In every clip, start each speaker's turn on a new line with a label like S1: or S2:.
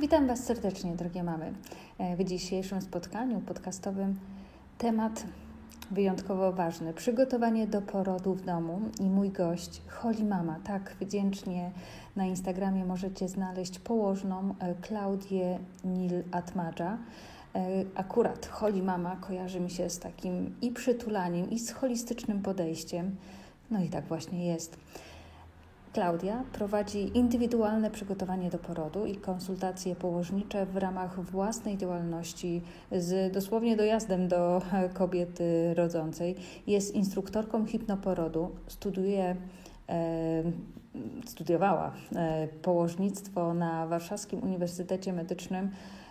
S1: Witam Was serdecznie, drogie mamy. E, w dzisiejszym spotkaniu podcastowym temat wyjątkowo ważny. Przygotowanie do porodu w domu i mój gość, Holi Mama. Tak, wdzięcznie na Instagramie możecie znaleźć położną e, Klaudię Nil Atmadża. E, akurat Holi Mama kojarzy mi się z takim i przytulaniem, i z holistycznym podejściem. No i tak właśnie jest. Klaudia prowadzi indywidualne przygotowanie do porodu i konsultacje położnicze w ramach własnej działalności z dosłownie dojazdem do kobiety rodzącej. Jest instruktorką hipnoporodu, studiuje e, studiowała e, położnictwo na Warszawskim Uniwersytecie Medycznym.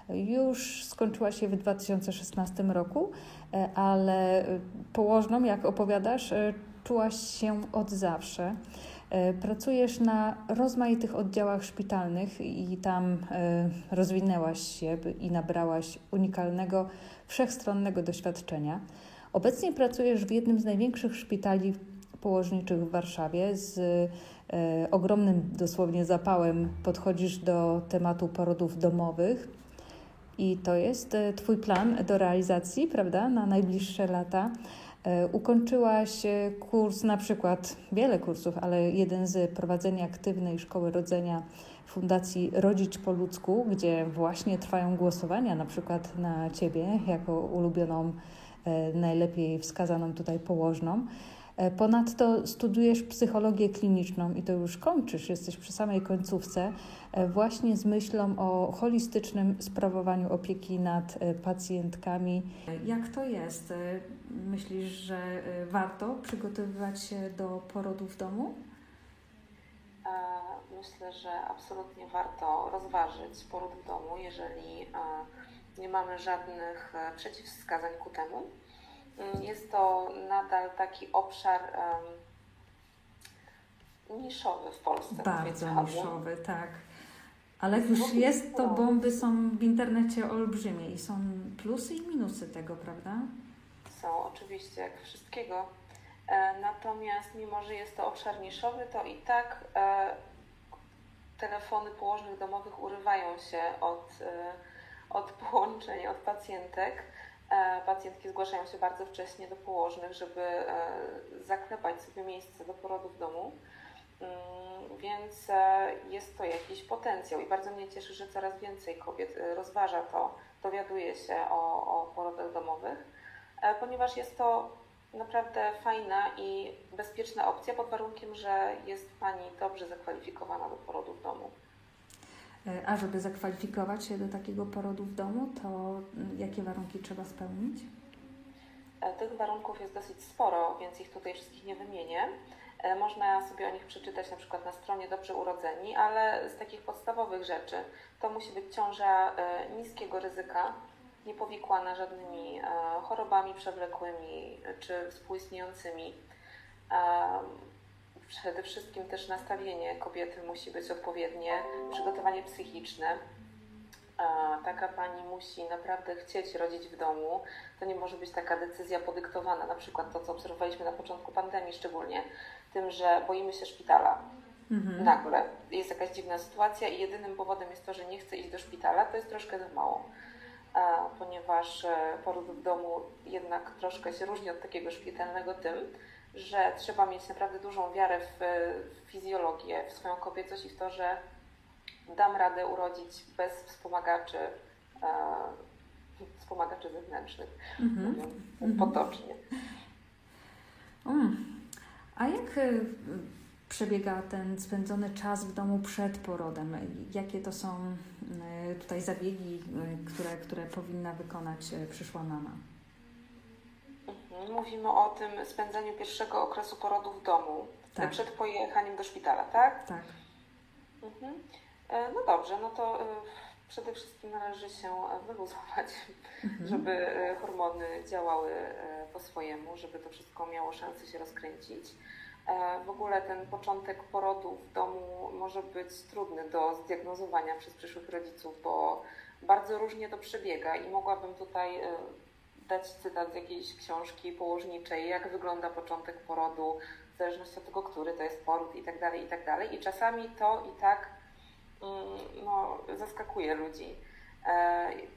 S1: Już skończyła się w 2016 roku, e, ale położną, jak opowiadasz, czułaś się od zawsze. E, pracujesz na rozmaitych oddziałach szpitalnych i tam e, rozwinęłaś się i nabrałaś unikalnego, wszechstronnego doświadczenia. Obecnie pracujesz w jednym z największych szpitali położniczych w Warszawie. Z e, ogromnym dosłownie zapałem podchodzisz do tematu porodów domowych. I to jest Twój plan do realizacji, prawda, na najbliższe lata. E, ukończyłaś kurs, na przykład wiele kursów, ale jeden z prowadzenia aktywnej szkoły rodzenia Fundacji Rodzić po ludzku, gdzie właśnie trwają głosowania na przykład na Ciebie jako ulubioną, e, najlepiej wskazaną tutaj położną. E, ponadto studiujesz psychologię kliniczną i to już kończysz, jesteś przy samej końcówce, e, właśnie z myślą o holistycznym sprawowaniu opieki nad e, pacjentkami. Jak to jest? Myślisz, że warto przygotowywać się do porodu w domu?
S2: Myślę, że absolutnie warto rozważyć poród w domu, jeżeli nie mamy żadnych przeciwwskazań ku temu. Mm, jest to nadal taki obszar um, niszowy w Polsce.
S1: Bardzo niszowy, tak. Ale już jest to, bomby są w internecie olbrzymie i są plusy i minusy tego, prawda?
S2: Są, oczywiście, jak wszystkiego. E, natomiast mimo, że jest to obszar niszowy, to i tak e, telefony położnych domowych urywają się od, e, od połączeń, od pacjentek pacjentki zgłaszają się bardzo wcześnie do położnych, żeby e, zaklepać sobie miejsce do porodu w domu. Mm, więc e, jest to jakiś potencjał i bardzo mnie cieszy, że coraz więcej kobiet rozważa to, dowiaduje się o, o porodach domowych, ponieważ jest to naprawdę fajna i bezpieczna opcja pod warunkiem, że jest Pani dobrze zakwalifikowana do porodu w domu.
S1: E, a żeby zakwalifikować się do takiego porodu w domu, to mm, jakie warunki trzeba spełnić?
S2: E, tych warunków jest dosyć sporo, więc ich tutaj wszystkich nie wymienię. E, można sobie o nich przeczytać na przykład na stronie Dobrze Urodzeni, ale z takich podstawowych rzeczy to musi być ciąża niskiego ryzyka, niepowikłana żadnymi chorobami przewlekłymi czy współistniejącymi przede wszystkim też nastawienie kobiety musi być odpowiednie, przygotowanie psychiczne. Taka pani musi naprawdę chcieć rodzić w domu. To nie może być taka decyzja podyktowana, na przykład to, co obserwowaliśmy na początku pandemii, szczególnie tym, że boimy się szpitala. Mhm. Nagle jest jakaś dziwna sytuacja i jedynym powodem jest to, że nie chce iść do szpitala, to jest troszkę za mało ponieważ e, poród w domu jednak troszkę się różni od takiego szpitalnego tym, że trzeba mieć naprawdę dużą wiarę w fizjologię, w swoją kobiecość i w to, że dam radę urodzić bez wspomagaczy, e, wspomagaczy zewnętrznych, mm -hmm. potocznie.
S1: Mm. A jak e, przebiega ten spędzony czas w domu przed porodem? Jakie to są e, tutaj zabiegi, e, które, które powinna wykonać przyszła mama?
S2: Mówimy o tym spędzeniu pierwszego okresu porodu w domu, tak. przed pojechaniem do szpitala, tak?
S1: Tak.
S2: Mhm. E, no dobrze, no to e, przede wszystkim należy się wyluzować, mhm. żeby e, hormony działały po swojemu, żeby to wszystko miało szansę się rozkręcić. W ogóle ten początek porodu w domu może być trudny do zdiagnozowania przez przyszłych rodziców, bo bardzo różnie to przebiega i mogłabym tutaj dać cytat z jakiejś książki położniczej, jak wygląda początek porodu, w zależności od tego, który to jest poród i tak dalej, i tak dalej. I czasami to i tak mm, no, zaskakuje ludzi.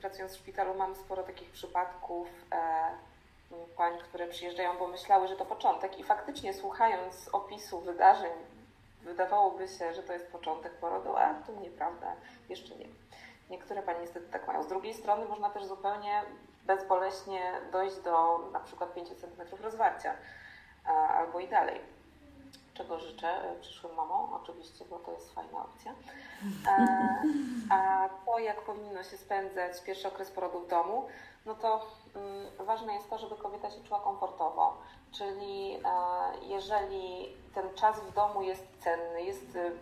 S2: Pracując w szpitalu mam sporo takich przypadków pań, które przyjeżdżają, bo myślały, że to początek i faktycznie słuchając opisu wydarzeń wydawałoby się, że to jest początek porodu, a to nieprawda, jeszcze nie. Niektóre panie niestety tak mają. Z drugiej strony można też zupełnie bezboleśnie dojść do na przykład 5 cm rozwarcia albo i dalej. Czego życzę e, przyszłym mamom, oczywiście, bo to jest fajna opcja. A to, jak powinno się spędzać pierwszy okres porodu w domu, no to mm, ważne jest to, żeby kobieta się czuła komfortowo. Czyli e, jeżeli ten czas w domu jest cenny, jest y,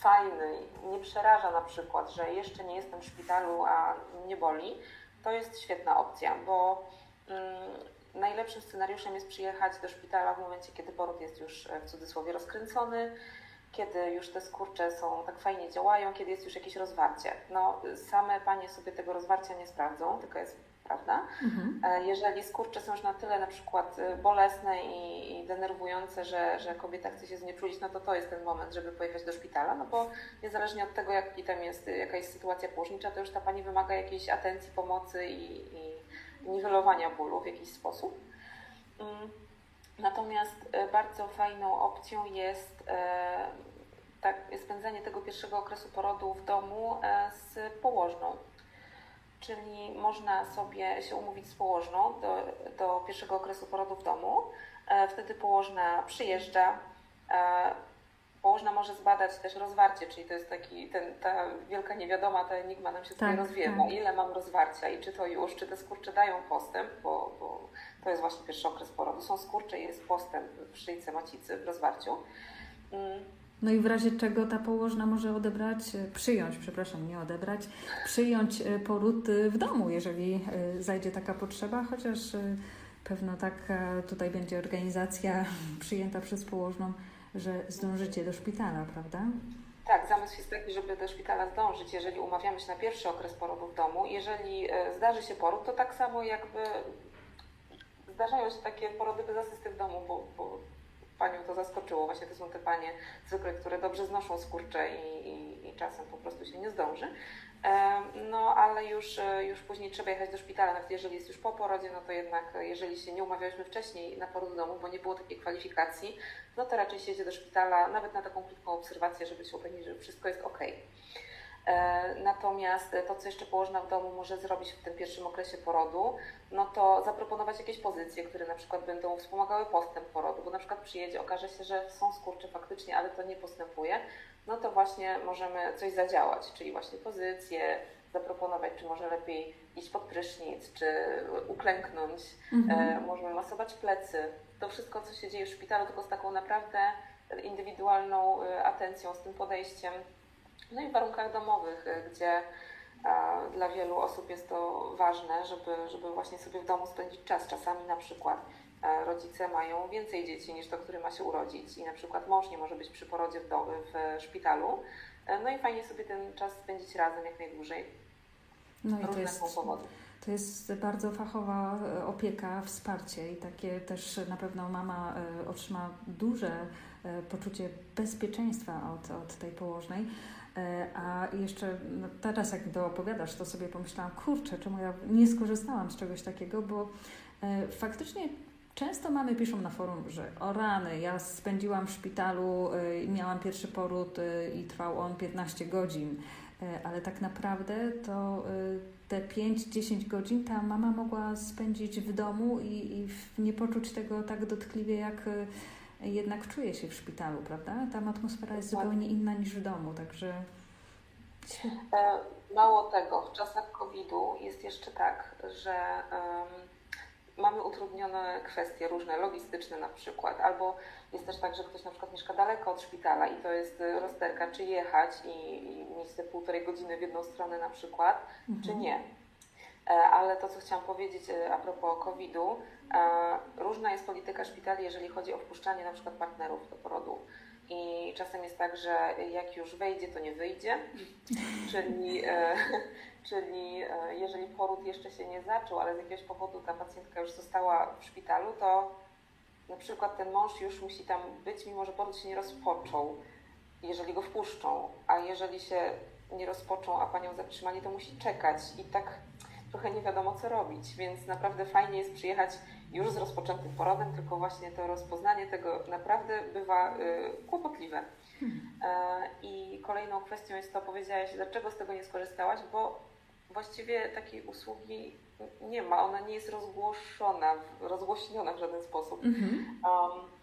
S2: fajny, nie przeraża na przykład, że jeszcze nie jestem w szpitalu, a nie boli, to jest świetna opcja, bo mm, najlepszym scenariuszem jest przyjechać do szpitala w momencie, kiedy poród jest już e, w cudzysłowie rozkręcony, kiedy już te skurcze są tak fajnie działają, kiedy jest już jakieś rozwarcie. No, same panie sobie tego rozwarcia nie sprawdzą, tylko jest prawda? Mhm. E, jeżeli skurcze są już na tyle na przykład y, bolesne i, i, denerwujące, że, że kobieta chce się znieczulić, no to to jest ten moment, żeby pojechać do szpitala, no bo niezależnie od tego, jaki tam jest jakaś sytuacja płożnicza, to już ta pani wymaga jakiejś atencji, pomocy i, i niwelowania bólu w jakiś sposób. Mm. Natomiast e, bardzo fajną opcją jest tak, spędzanie tego pierwszego okresu porodu w domu z położną czyli można sobie się umówić z położną do, do pierwszego okresu porodu w domu. E, wtedy położna przyjeżdża. E, położna może zbadać też rozwarcie, czyli to jest taki, ten, ta wielka niewiadoma, ta enigma nam się tutaj tak, rozwiewa. Tak. Ile mam rozwarcia i czy to już, czy te skurcze dają postęp, bo, bo to jest właśnie pierwszy okres porodu. Są skurcze i jest postęp w szyjce macicy, w rozwarciu.
S1: No i w razie czego ta położna może odebrać, e, przyjąć, przepraszam, nie odebrać, przyjąć e, poród e, w domu, jeżeli zajdzie taka potrzeba, chociaż pewno tak tutaj będzie organizacja przyjęta przez położną, że zdążycie do szpitala, prawda?
S2: Tak, zamysł jest taki, żeby do szpitala zdążyć, jeżeli umawiamy się na pierwszy okres porodu w domu. Jeżeli zdarzy się poród, to tak samo jakby zdarzają się takie porody bez asysty w domu, bo, bo panią to zaskoczyło. Właśnie to są te panie zwykle, które dobrze znoszą skurcze i, i, i czasem po prostu się nie zdąży. No ale już, e, już później trzeba jechać do szpitala, nawet jeżeli jest już po porodzie, no to jednak e, jeżeli się nie umawialiśmy wcześniej na poród w domu, bo nie było takiej kwalifikacji, no to raczej się jedzie do szpitala, nawet na taką krótką obserwację, żeby się upewnić, że wszystko jest ok. E, natomiast to, co jeszcze położna w domu może zrobić w tym pierwszym okresie porodu, no to zaproponować jakieś pozycje, które na przykład będą wspomagały postęp porodu, bo na przykład przyjedzie, okaże się, że są skurcze faktycznie, ale to nie postępuje, no to właśnie możemy coś zadziałać, czyli właśnie pozycje, zaproponować, czy może lepiej iść pod prysznic, czy uklęknąć, mhm. e, możemy masować plecy. To wszystko, co się dzieje w szpitalu, tylko z taką naprawdę indywidualną e, atencją, z tym podejściem no i w warunkach domowych, y, gdzie dla wielu osób jest to ważne, żeby, żeby właśnie sobie w domu spędzić czas. Czasami na przykład rodzice mają więcej dzieci niż to, który ma się urodzić i na przykład mąż nie może być przy porodzie w, do, w szpitalu. E, no i fajnie sobie ten czas spędzić razem jak najdłużej.
S1: No i to jest, to jest bardzo fachowa e, opieka, wsparcie i takie też na pewno mama e, otrzyma duże poczucie bezpieczeństwa od, od tej położnej. E, a jeszcze no teraz, jak to opowiadasz, to sobie pomyślałam, kurczę, czemu ja nie skorzystałam z czegoś takiego, bo e, faktycznie Często mamy piszą na forum, że o rany, ja spędziłam w szpitalu i e, miałam pierwszy poród i trwał on 15 godzin, ale tak naprawdę to te 5-10 godzin ta mama mogła spędzić w domu i, i nie poczuć tego tak dotkliwie jak jednak czuje się w szpitalu, prawda? Tam atmosfera jest zupełnie inna niż w domu, także.
S2: E, mało tego, w czasach COVID-u jest jeszcze tak, że um, mamy utrudnione kwestie różne, logistyczne na przykład, albo jest też tak, że ktoś na przykład mieszka daleko od szpitala i to jest rozterka, czy jechać i, i mieć te półtorej godziny w jedną stronę na przykład, mhm. czy nie. E, ale to, co chciałam powiedzieć e, a propos COVID-u, różna jest polityka szpitali, jeżeli chodzi o wpuszczanie na przykład partnerów do porodu. I czasem jest tak, że jak już wejdzie, to nie wyjdzie. czyli, e, czyli jeżeli poród jeszcze się nie zaczął, ale z jakiegoś powodu ta pacjentka już została w szpitalu, to na przykład ten mąż już musi tam być, mimo że poród się nie rozpoczął, jeżeli go wpuszczą. A jeżeli się nie rozpoczął, a panią zatrzymali, to musi czekać i tak trochę nie wiadomo co robić, więc naprawdę fajnie jest przyjechać już z rozpoczętym porodem, tylko właśnie to rozpoznanie tego naprawdę bywa y, kłopotliwe. E, I kolejną kwestią jest to, powiedziałaś, dlaczego z tego nie skorzystałaś, bo właściwie takiej usługi nie ma, ona nie jest rozgłoszona, rozgłośniona w żaden sposób. Mhm. Um,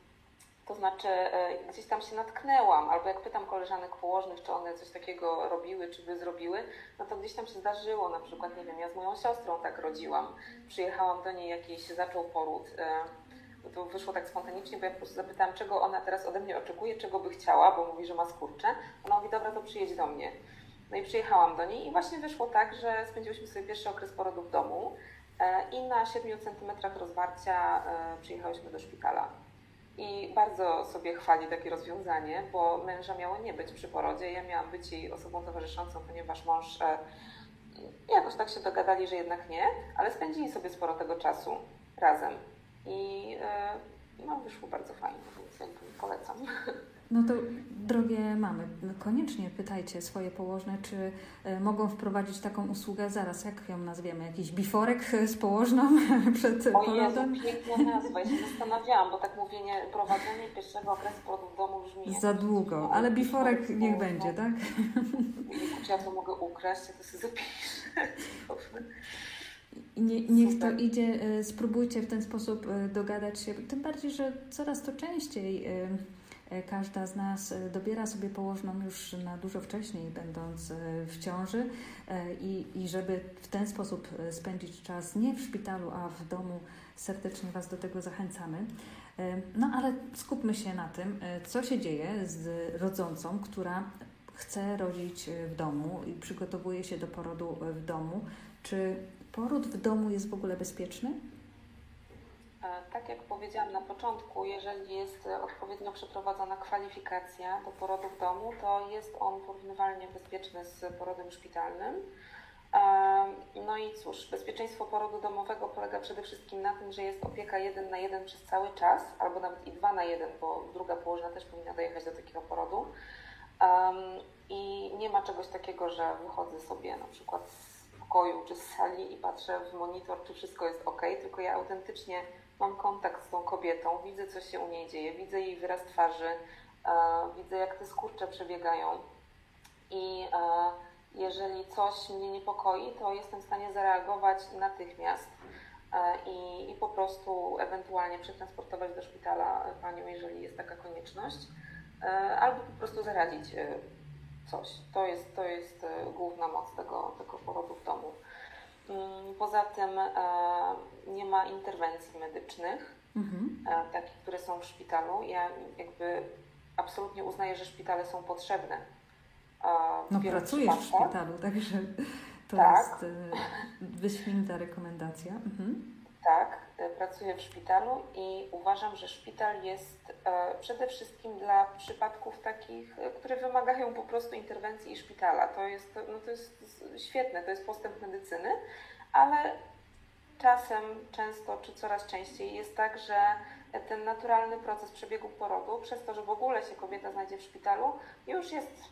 S2: to znaczy, e, gdzieś tam się natknęłam, albo jak pytam koleżanek położnych, czy one coś takiego robiły, czy by zrobiły, no to gdzieś tam się zdarzyło. Na przykład, nie wiem, ja z moją siostrą tak rodziłam. Przyjechałam do niej, jakiś zaczął poród. E, to wyszło tak spontanicznie, bo ja po prostu zapytałam, czego ona teraz ode mnie oczekuje, czego by chciała, bo mówi, że ma skurcze. Ona mówi, dobra, to przyjedź do mnie. No i przyjechałam do niej i właśnie wyszło tak, że spędziłyśmy sobie pierwszy okres porodu w domu e, i na 7 centymetrach rozwarcia przyjechałyśmy do szpitala. I bardzo sobie chwali takie rozwiązanie, bo męża miało nie być przy porodzie. Ja miałam być jej osobą towarzyszącą, ponieważ mąż e, jakoś tak się dogadali, że jednak nie, ale spędzili sobie sporo tego czasu razem. I e, no, wyszło bardzo fajnie, więc polecam.
S1: No to drogie mamy, koniecznie pytajcie swoje położne, czy e, mogą wprowadzić taką usługę zaraz, jak ją nazwiemy? Jakiś biforek z położną przed
S2: o porodem? Jezu, piękna nazwa, ja się zastanawiałam, bo tak mówienie, prowadzenie pierwszego okresu porodu w domu brzmi...
S1: Za długo, ale biforek niech będzie, tak?
S2: Czy ja to mogę ukraść, ja to sobie zapiszę.
S1: Nie, niech to idzie, e, spróbujcie w ten sposób e, dogadać się, tym bardziej, że coraz to częściej E, każda z nas e, dobiera sobie położną już na dużo wcześniej, będąc e, w ciąży i, i żeby w ten sposób spędzić czas nie w szpitalu, a w domu, serdecznie Was do tego zachęcamy. No ale skupmy się na tym, co się dzieje z rodzącą, która chce rodzić w domu i przygotowuje się do porodu w domu. Czy poród w domu jest w ogóle bezpieczny?
S2: Tak jak powiedziałam na początku, jeżeli jest odpowiednio przeprowadzona kwalifikacja do porodu w domu, to jest on porównywalnie bezpieczny z porodem szpitalnym. No i cóż, bezpieczeństwo porodu domowego polega przede wszystkim na tym, że jest opieka jeden na jeden przez cały czas, albo nawet i dwa na jeden, bo druga położna też powinna dojechać do takiego porodu. I nie ma czegoś takiego, że wychodzę sobie na przykład z pokoju czy z sali i patrzę w monitor, czy wszystko jest ok, tylko ja autentycznie mam kontakt z tą kobietą, widzę, co się u niej dzieje, widzę jej wyraz twarzy, e, widzę, jak te skurcze przebiegają. I e, jeżeli coś mnie niepokoi, to jestem w stanie zareagować natychmiast e, i, i po prostu ewentualnie przetransportować do szpitala panią, jeżeli jest taka konieczność, albo po prostu zaradzić coś. To jest, to jest główna moc tego, tego porodu w domu. Mm, poza tym e, nie ma interwencji medycznych, mhm. E, takich, które są w szpitalu. Ja jakby absolutnie uznaję, że szpitale są potrzebne.
S1: No pracujesz w szpitalu, także to tak. jest wyśmienita rekomendacja. Mhm.
S2: Tak, e, pracuję w szpitalu i uważam, że szpital jest przede wszystkim dla przypadków takich, które wymagają po prostu interwencji i szpitala. To jest, no to jest świetne, to jest postęp medycyny, ale czasem, często czy coraz częściej jest tak, że ten naturalny proces przebiegu porodu, przez to, że w ogóle się kobieta znajdzie w szpitalu, już jest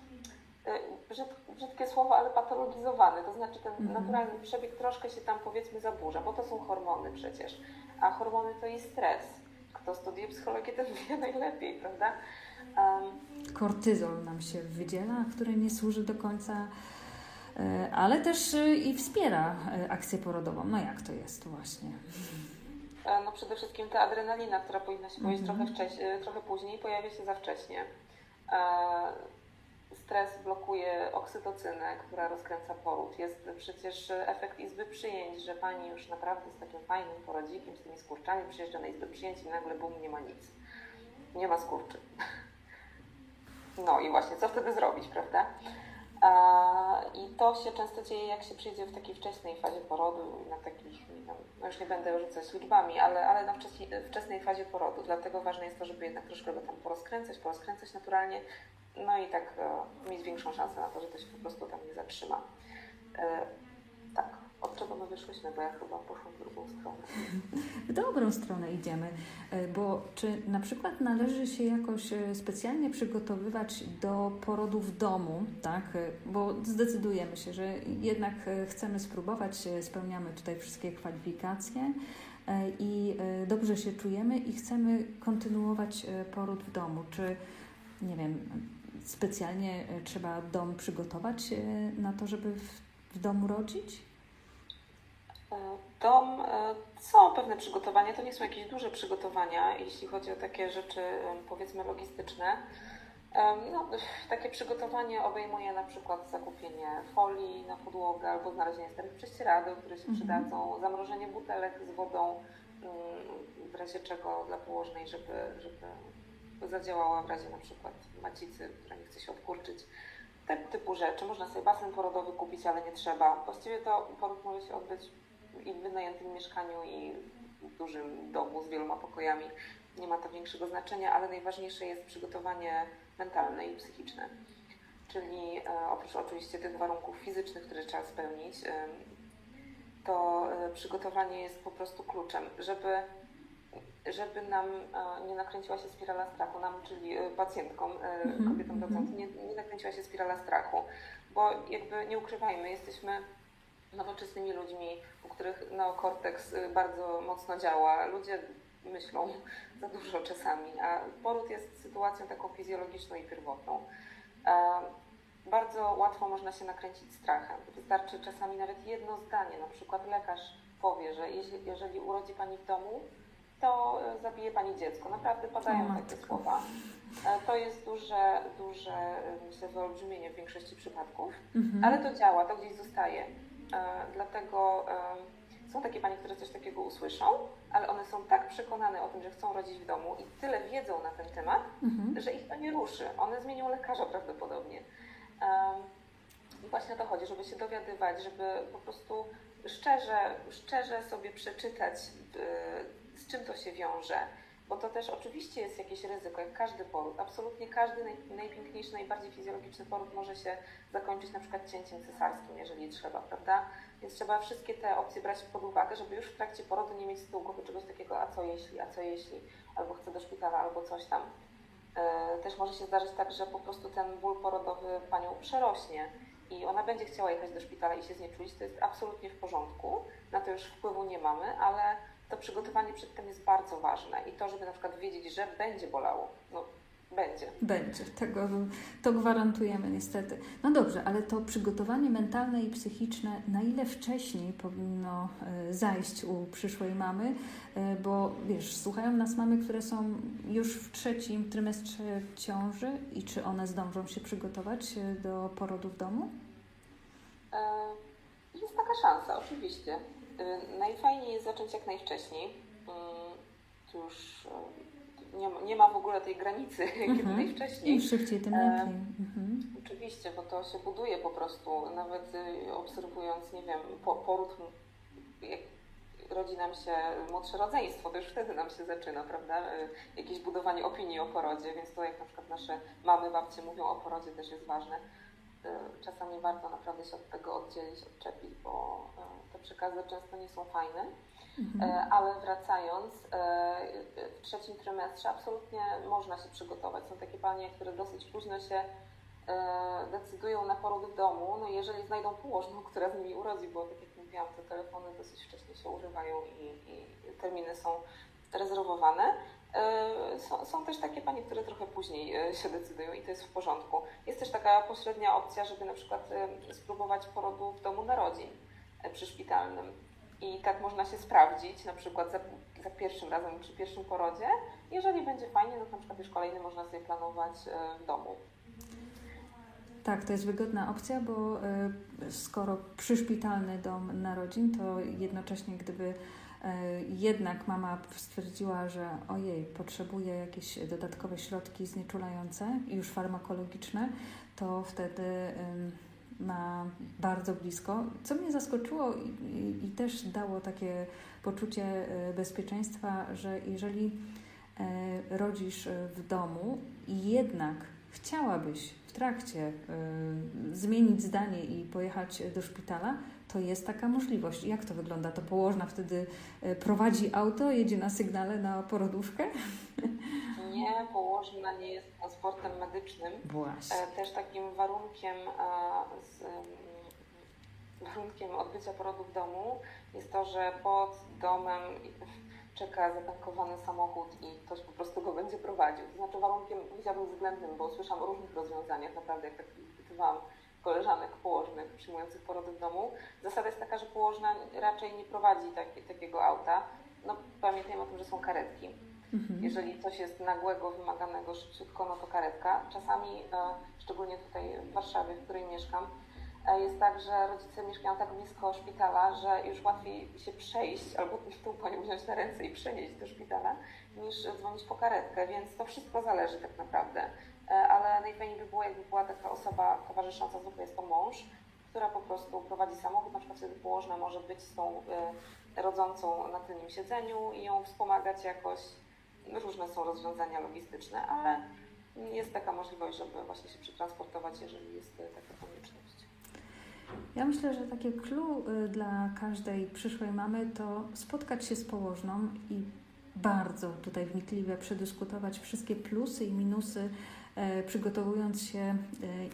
S2: y, brzydkie słowo, ale patologizowany. To znaczy ten mhm. naturalny przebieg troszkę się tam powiedzmy zaburza, bo to są hormony przecież. A hormony to i stres. Kto studiuje psychologię, ten wie najlepiej, prawda?
S1: Um, Kortyzol nam się wydziela, który nie służy do końca E, ale też e, i wspiera e, akcję porodową. No jak to jest właśnie?
S2: No przede wszystkim ta adrenalina, która powinna się pojawić -hmm. trochę, trochę później, pojawia się za wcześnie. Stres blokuje oksytocynę, która rozkręca poród. Jest przecież efekt izby przyjęć, że pani już naprawdę z takim fajnym porodzikiem, z tymi skurczami przyjeżdża na izbę przyjęć i nagle bum, nie ma nic. Nie ma skurczy. No i właśnie, co wtedy zrobić, prawda? I to się często dzieje, jak się przyjdzie w takiej wczesnej fazie porodu, na takich, no już nie będę rzucać liczbami, ale, ale na wcześniej, wczesnej fazie porodu. Dlatego ważne jest to, żeby jednak troszkę go tam porozkręcać, porozkręcać naturalnie, no i tak e, mieć większą szansę na to, że to się po prostu tam nie zatrzyma. E, tak, od czego my wyszłyśmy, bo ja chyba poszłam w drugą stronę.
S1: W dobrą stronę idziemy, e, bo czy na przykład należy się jakoś e, specjalnie przygotowywać do porodu w domu, tak? E, bo zdecydujemy się, że jednak chcemy spróbować, spełniamy tutaj wszystkie kwalifikacje i dobrze się czujemy i chcemy kontynuować poród w domu. Czy nie wiem, specjalnie trzeba dom przygotować na to, żeby w, w domu rodzić?
S2: Dom e, są pewne przygotowania, to nie są jakieś duże przygotowania, jeśli chodzi o takie rzeczy powiedzmy logistyczne. No, takie przygotowanie obejmuje na przykład zakupienie folii na podłogę albo znalezienie starych prześcieradeł, które się mhm. przydadzą, zamrożenie butelek z wodą, w razie czego dla położnej, żeby, żeby zadziałała w razie na przykład macicy, która nie chce się odkurczyć. Tego typu rzeczy. Można sobie basen porodowy kupić, ale nie trzeba. Właściwie to poród może się odbyć i w wynajętym mieszkaniu i w dużym domu z wieloma pokojami. Nie ma to większego znaczenia, ale najważniejsze jest przygotowanie mentalne i psychiczne. Czyli e, oprócz oczywiście tych warunków fizycznych, które trzeba spełnić, e, to e, przygotowanie jest po prostu kluczem, żeby, żeby nam nie nakręciła się spirala strachu, nam, czyli pacjentkom, mhm, kobietom rodzącym, mhm. nie, nie nakręciła się spirala strachu, bo jakby nie ukrywajmy, jesteśmy nowoczesnymi ludźmi, u których neokorteks y, bardzo mocno działa. Ludzie myślą za dużo czasami, a poród jest sytuacją taką fizjologiczną i pierwotną. Bardzo łatwo można się nakręcić strachem. Wystarczy czasami nawet jedno zdanie, na przykład lekarz powie, że jeżeli, jeżeli urodzi Pani w domu, to y, zabije Pani dziecko. Naprawdę padają o, takie słowa. E, to jest duże, duże myślę, wyolbrzymienie w większości przypadków, mhm. ale to działa, to gdzieś zostaje. E, dlatego są takie panie, które coś takiego usłyszą, ale one są tak przekonane o tym, że chcą rodzić w domu i tyle wiedzą na ten temat, mhm. że ich to nie ruszy. One zmienią lekarza prawdopodobnie. I właśnie o to chodzi, żeby się dowiadywać, żeby po prostu szczerze, szczerze sobie przeczytać, z czym to się wiąże bo to też oczywiście jest jakieś ryzyko, jak każdy poród. Absolutnie każdy naj, najpiękniejszy, najbardziej fizjologiczny poród może się zakończyć na przykład cięciem cesarskim, jeżeli trzeba, prawda? Więc trzeba wszystkie te opcje brać pod uwagę, żeby już w trakcie porodu nie mieć z tyłu głowy czegoś takiego, a co jeśli, a co jeśli, albo chcę do szpitala, albo coś tam. E, też może się zdarzyć tak, że po prostu ten ból porodowy panią przerośnie i ona będzie chciała jechać do szpitala i się znieczulić, to jest absolutnie w porządku, na to już wpływu nie mamy, ale to przygotowanie przed tym jest bardzo ważne i to, żeby na przykład wiedzieć, że będzie bolało, no będzie.
S1: Będzie, tego to gwarantujemy niestety. No dobrze, ale to przygotowanie mentalne i psychiczne, na ile wcześniej powinno e, zajść u przyszłej mamy, e, bo wiesz, słuchają nas mamy, które są już w trzecim trymestrze ciąży i czy one zdążą się przygotować e, do porodu w domu?
S2: Jest taka szansa, oczywiście. Y, najfajniej jest zacząć jak najwcześniej. Y, już y, nie ma, nie ma w ogóle tej granicy, kiedy mhm. najwcześniej.
S1: Im szybciej, tym lepiej. Mhm.
S2: Oczywiście, bo to się buduje po prostu. Nawet obserwując, nie wiem, po, poród, jak rodzi nam się młodsze rodzeństwo, to już wtedy nam się zaczyna, prawda? Jakieś budowanie opinii o porodzie, więc to jak na przykład nasze mamy, babcie mówią o porodzie też jest ważne. Czasami warto naprawdę się od tego oddzielić, odczepić, bo przekazy często nie są fajne. Mhm. E, ale wracając, e, w trzecim trymestrze absolutnie można się przygotować. Są takie panie, które dosyć późno się decydują na poród w domu. No jeżeli znajdą położną, która z nimi urodzi, bo tak jak mówiłam, te telefony dosyć wcześnie się używają i, i terminy są rezerwowane. Są, są, też takie panie, które trochę później się decydują i to jest w porządku. Jest też taka pośrednia opcja, żeby na przykład spróbować porodu w domu narodzin przyszpitalnym. I tak można się sprawdzić, na przykład za, za, pierwszym razem przy pierwszym porodzie. Jeżeli będzie fajnie, to na przykład już kolejny można sobie planować e, w domu.
S1: Tak, to jest wygodna opcja, bo e, skoro przyszpitalny dom narodzin, to jednocześnie gdyby e, jednak mama stwierdziła, że ojej, potrzebuje jakieś dodatkowe środki znieczulające, już farmakologiczne, to wtedy ma bardzo blisko, co mnie zaskoczyło i, i, też dało takie poczucie e, bezpieczeństwa, że jeżeli e, rodzisz w domu i jednak chciałabyś w trakcie zmienić zdanie i pojechać do szpitala, to jest taka możliwość. Jak to wygląda? To położna wtedy y, prowadzi auto, jedzie na sygnale na porodówkę?
S2: Nie, położna nie jest transportem medycznym.
S1: Właśnie.
S2: E, też takim warunkiem, z, warunkiem odbycia porodu w domu jest to, że pod domem czeka zatankowany samochód i ktoś po prostu go będzie prowadził. To znaczy warunkiem, powiedziałabym względnym, bo słyszałam o różnych rozwiązaniach, naprawdę jak tak pytywałam koleżanek położnych przyjmujących porody w domu. Zasada jest taka, że położna raczej nie prowadzi taki, takiego auta. No pamiętajmy o tym, że są karetki. Mhm. Jeżeli coś jest nagłego, wymaganego szybciutko, no to karetka. Czasami, e, szczególnie tutaj w Warszawie, w której mieszkam, jest tak, że rodzice mieszkają tak blisko szpitala, że już łatwiej się przejść albo tą panią wziąć na ręce i przenieść do szpitala, niż dzwonić po karetkę, więc to wszystko zależy tak naprawdę. E, ale najfajniej by było, jakby była taka osoba towarzysząca, zwykle jest to mąż, która po prostu prowadzi samochód, na przykład wtedy położna może być z tą e, rodzącą na tylnym siedzeniu i ją wspomagać jakoś. Różne są rozwiązania logistyczne, ale jest taka możliwość, żeby właśnie się przetransportować, jeżeli jest taka konieczność.
S1: Ja myślę, że takie clue dla każdej przyszłej mamy to spotkać się z położną i bardzo tutaj wnikliwie przedyskutować wszystkie plusy i minusy, e, przygotowując się e,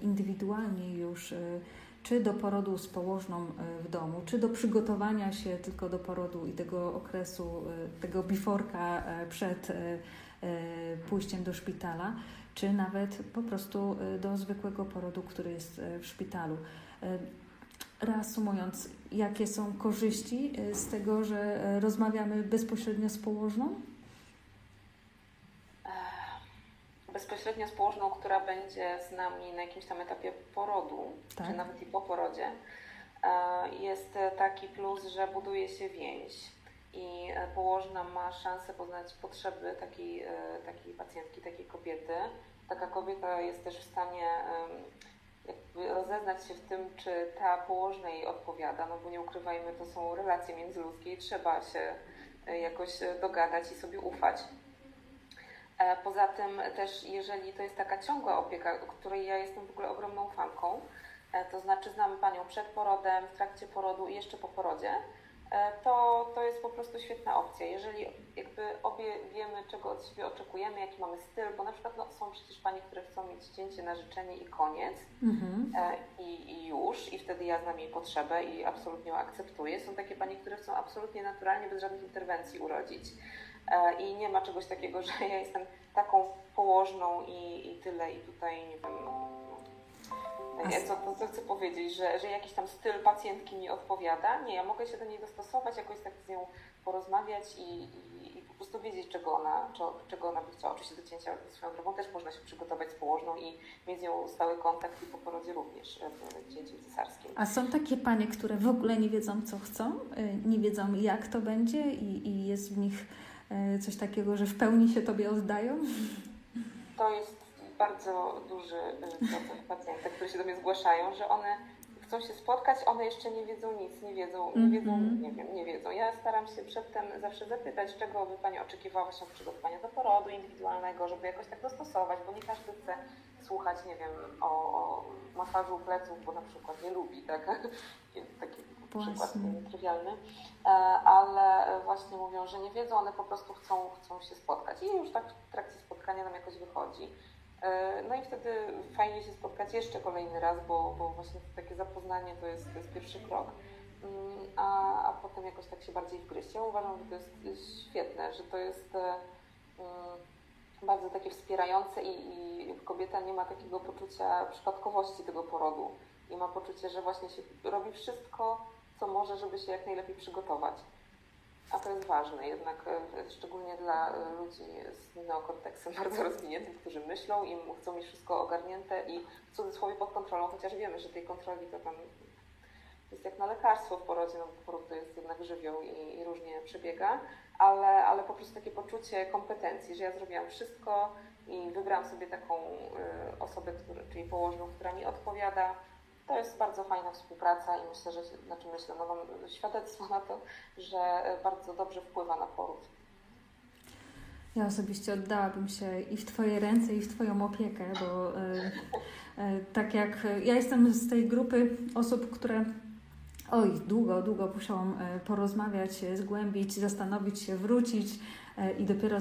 S1: indywidualnie już e, czy do porodu z położną w domu, czy do przygotowania się tylko do porodu i tego okresu, tego biforka przed pójściem do szpitala, czy nawet po prostu do zwykłego porodu, który jest w szpitalu. Reasumując, jakie są korzyści z tego, że rozmawiamy bezpośrednio z położną?
S2: Bezpośrednio z położną, która będzie z nami na jakimś tam etapie porodu, tak. czy nawet i po porodzie, jest taki plus, że buduje się więź i e, położna ma szansę poznać potrzeby takiej, e, takiej pacjentki, takiej kobiety. Taka kobieta jest też w stanie rozeznać się w tym, czy ta położna jej odpowiada, no bo nie ukrywajmy, to są relacje międzyludzkie i trzeba się e, jakoś e, dogadać i sobie ufać. E, poza tym też, jeżeli to jest taka ciągła opieka, której ja jestem w ogóle ogromną fanką, to znaczy znamy Panią przed porodem, w trakcie porodu i jeszcze po porodzie, E, to, to jest po prostu świetna opcja. Jeżeli jakby obie wiemy, czego od siebie oczekujemy, jaki mamy styl, bo na przykład no, są przecież panie, które chcą mieć cięcie na życzenie i koniec mhm. e, i, i, już, i wtedy ja znam jej potrzebę i absolutnie ją akceptuję. Są takie panie, które chcą absolutnie naturalnie, bez żadnych interwencji urodzić. E, I nie ma czegoś takiego, że ja jestem taką położną i, i tyle, i tutaj nie wiem, nie, co, to, co chcę powiedzieć, że, że jakiś tam styl pacjentki mi odpowiada. Nie, ja mogę się do niej dostosować, jakoś tak z nią porozmawiać i, i, i po prostu wiedzieć, czego ona, czego ona by chciała. Oczywiście do cięcia swoją drogą też można się przygotować z położną i mieć z nią stały kontakt i po porodzie również w cięciu cesarskim.
S1: A są takie panie, które w ogóle nie wiedzą, co chcą, y, nie wiedzą, jak to będzie i, i jest w nich coś takiego, że w pełni się Tobie oddają?
S2: To jest bardzo duży y, procent pacjentek, które się do mnie zgłaszają, że one chcą się spotkać, one jeszcze nie wiedzą nic, nie wiedzą, nie wiedzą, mm-hmm. nie wiem, nie wiedzą. Ja staram się przedtem zawsze zapytać, czego by Pani oczekiwała właśnie od przygotowania do porodu indywidualnego, żeby jakoś tak dostosować, bo nie każdy chce słuchać, nie wiem, o, o masażu pleców, bo na przykład nie lubi, tak? Taki przykład trywialny, e, ale właśnie mówią, że nie wiedzą, one po prostu chcą, chcą się spotkać i już tak w trakcie spotkania nam jakoś wychodzi. E, no i wtedy fajnie się spotkać jeszcze kolejny raz, bo, bo właśnie takie zapoznanie to jest, to jest pierwszy krok, mm, a, a potem jakoś tak się bardziej wgryźć. Ja uważam, że to jest świetne, że to jest e, mm, bardzo takie wspierające i, i kobieta nie ma takiego poczucia przypadkowości tego porodu i ma poczucie, że właśnie się robi wszystko, co może, żeby się jak najlepiej przygotować. A to jest ważne, jednak e, szczególnie dla e, ludzi z neokorteksem bardzo rozwiniętym, którzy myślą i chcą mieć wszystko ogarnięte i w cudzysłowie pod kontrolą, chociaż wiemy, że tej kontroli to tam jest jak na lekarstwo w porodzie, no bo poród to jest jednak żywioł i, i, różnie przebiega, ale, ale po prostu takie poczucie kompetencji, że ja zrobiłam wszystko i wybrałam sobie taką y, osobę, czyli położną, która mi odpowiada, to jest bardzo fajna współpraca i myślę, że, znaczy myślę, no mam świadectwo na to, że bardzo dobrze wpływa na poród.
S1: Ja osobiście oddałabym się i w Twoje ręce, i w Twoją opiekę, bo e, e, tak jak ja jestem z tej grupy osób, które oj, długo, długo musiałam e, porozmawiać, zgłębić, zastanowić się, wrócić e, i dopiero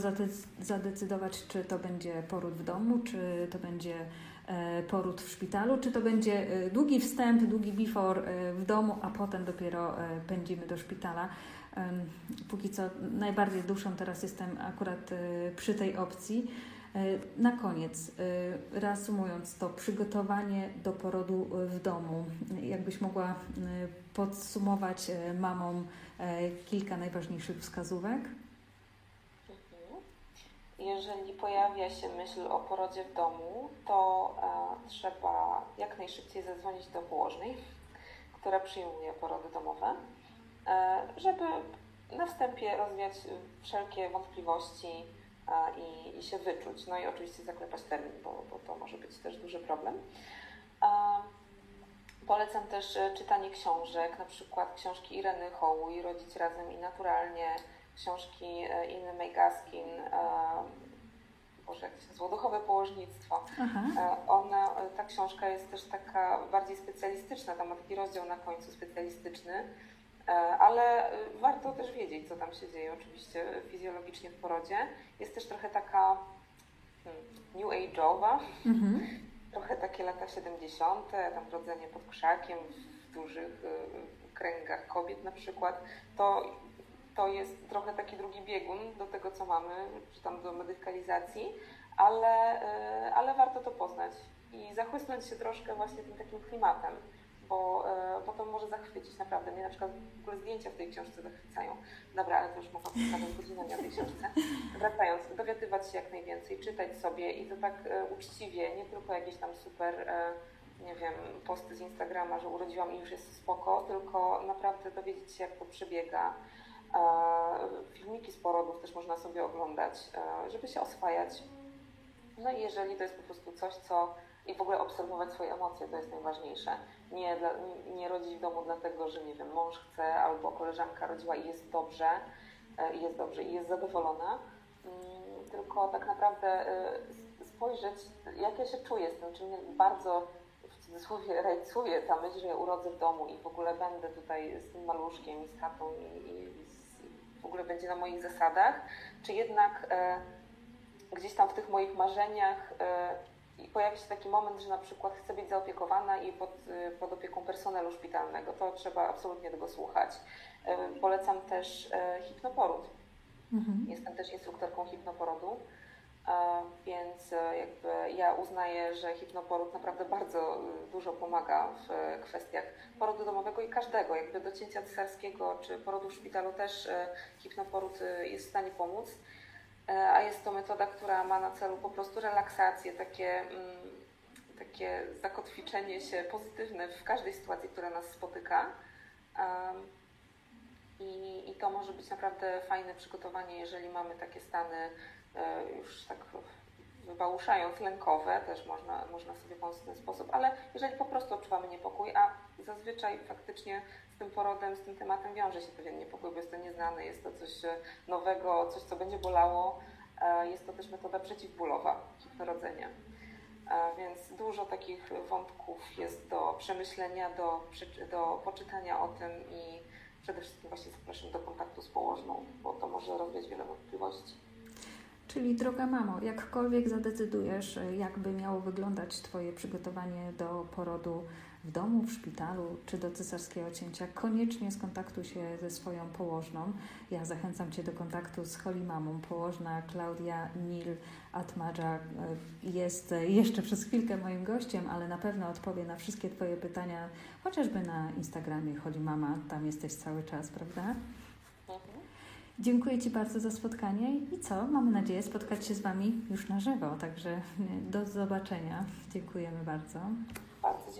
S1: zadecydować, czy to będzie poród w domu, czy to będzie e, poród w szpitalu, czy to będzie długi wstęp, długi before w domu, a potem dopiero pędzimy do szpitala. Póki co najbardziej duszą teraz jestem akurat przy tej opcji. Na koniec, reasumując to, przygotowanie do porodu w domu. Jakbyś mogła podsumować mamom kilka najważniejszych wskazówek?
S2: Jeżeli pojawia się myśl o porodzie w domu, to e, trzeba jak najszybciej zadzwonić do położnej, która przyjmuje porody domowe, e, żeby na wstępie rozwiać wszelkie wątpliwości i, i się wyczuć. No i oczywiście zaklepać termin, bo, bo to może być też duży problem. Polecam też e, czytanie książek, na przykład książki Ireny Hołuj, Rodzić Razem i Naturalnie, książki e, Inny May Gaskin, Boże, jak się nazywa, Duchowe Położnictwo. Aha. E, ona, ta książka jest też taka bardziej specjalistyczna, tam ma taki rozdział na końcu specjalistyczny, ale warto też wiedzieć, co tam się dzieje oczywiście fizjologicznie w porodzie. Jest też trochę taka hmm, new age'owa, mhm trochę takie lata 70., tam rodzenie pod krzakiem w dużych kręgach kobiet na przykład, to, to jest trochę taki drugi biegun do tego, co mamy, czy tam do medykalizacji, ale, y, ale warto to poznać i zachłysnąć się troszkę właśnie tym takim klimatem bo, e, bo to może zachwycić naprawdę. Mnie na przykład w ogóle zdjęcia w tej książce zachwycają. Dobra, ale to już mogłam pokazać godzinami o tej książce. Wracając, dowiadywać się jak najwięcej, czytać sobie i to tak e, uczciwie, nie tylko jakieś tam super, e, nie wiem, posty z Instagrama, że urodziłam i już jest spoko, tylko naprawdę dowiedzieć się jak to przebiega. Filmiki z porodów też można sobie oglądać, żeby się oswajać. No i jeżeli to jest po prostu coś, co i w ogóle obserwować swoje emocje, to jest najważniejsze. Nie, dla, nie rodzić w domu dlatego, że nie wiem, mąż chce albo koleżanka rodziła i jest dobrze, e, i jest dobrze i jest zadowolona, mm, tylko tak naprawdę e, spojrzeć, jak ja się czuję z tym, czy mnie bardzo w cudzysłowie rajcuje ta myśl, że urodzę w domu i w ogóle będę tutaj z tym maluszkiem i z tatą i, i w ogóle będzie na moich zasadach, czy jednak e, gdzieś tam w tych moich marzeniach e, i pojawi się taki moment, że na przykład chcę być zaopiekowana i pod, y, pod opieką personelu szpitalnego, to trzeba absolutnie tego słuchać. Polecam też hipnoporód. Mhm. Jestem też instruktorką hipnoporodu, więc jakby ja uznaję, że hipnoporód naprawdę bardzo dużo pomaga w kwestiach porodu domowego i każdego, jakby do cięcia cesarskiego czy porodu w szpitalu też hipnoporód jest w stanie pomóc. E, a jest to metoda, która ma na celu po prostu relaksację, takie, mm, takie zakotwiczenie się pozytywne w każdej sytuacji, która nas spotyka. I, I to może być naprawdę fajne przygotowanie, jeżeli mamy takie stany e, już tak wybałuszając, lękowe, też można, można sobie pomóc w ten sposób, ale jeżeli po prostu odczuwamy niepokój, a zazwyczaj faktycznie tym porodem, z tym tematem wiąże się pewien niepokój, bo jest to nieznane, jest to coś e, nowego, coś, co będzie bolało. E, jest to też metoda przeciwbólowa, hipnorodzenia. E, więc dużo takich wątków jest do przemyślenia, do, do poczytania o tym i przede wszystkim właśnie zapraszam do kontaktu z położną, bo to może rozwiać wiele wątpliwości.
S1: Czyli droga mamo, jakkolwiek zadecydujesz, jakby miało wyglądać Twoje przygotowanie do porodu w domu, w szpitalu czy do cesarskiego cięcia, koniecznie skontaktuj się ze swoją położną. Ja zachęcam Cię do kontaktu z Holimamą. Położna Klaudia Nil Atmadża e, jest jeszcze przez chwilkę moim gościem, ale na pewno odpowie na wszystkie Twoje pytania, chociażby na Instagramie Holimama. Tam jesteś cały czas, prawda? Mhm. Dziękuję Ci bardzo za spotkanie i co? Mamy nadzieję spotkać się z Wami już na żywo, także do zobaczenia. Dziękujemy bardzo.
S2: Bardzo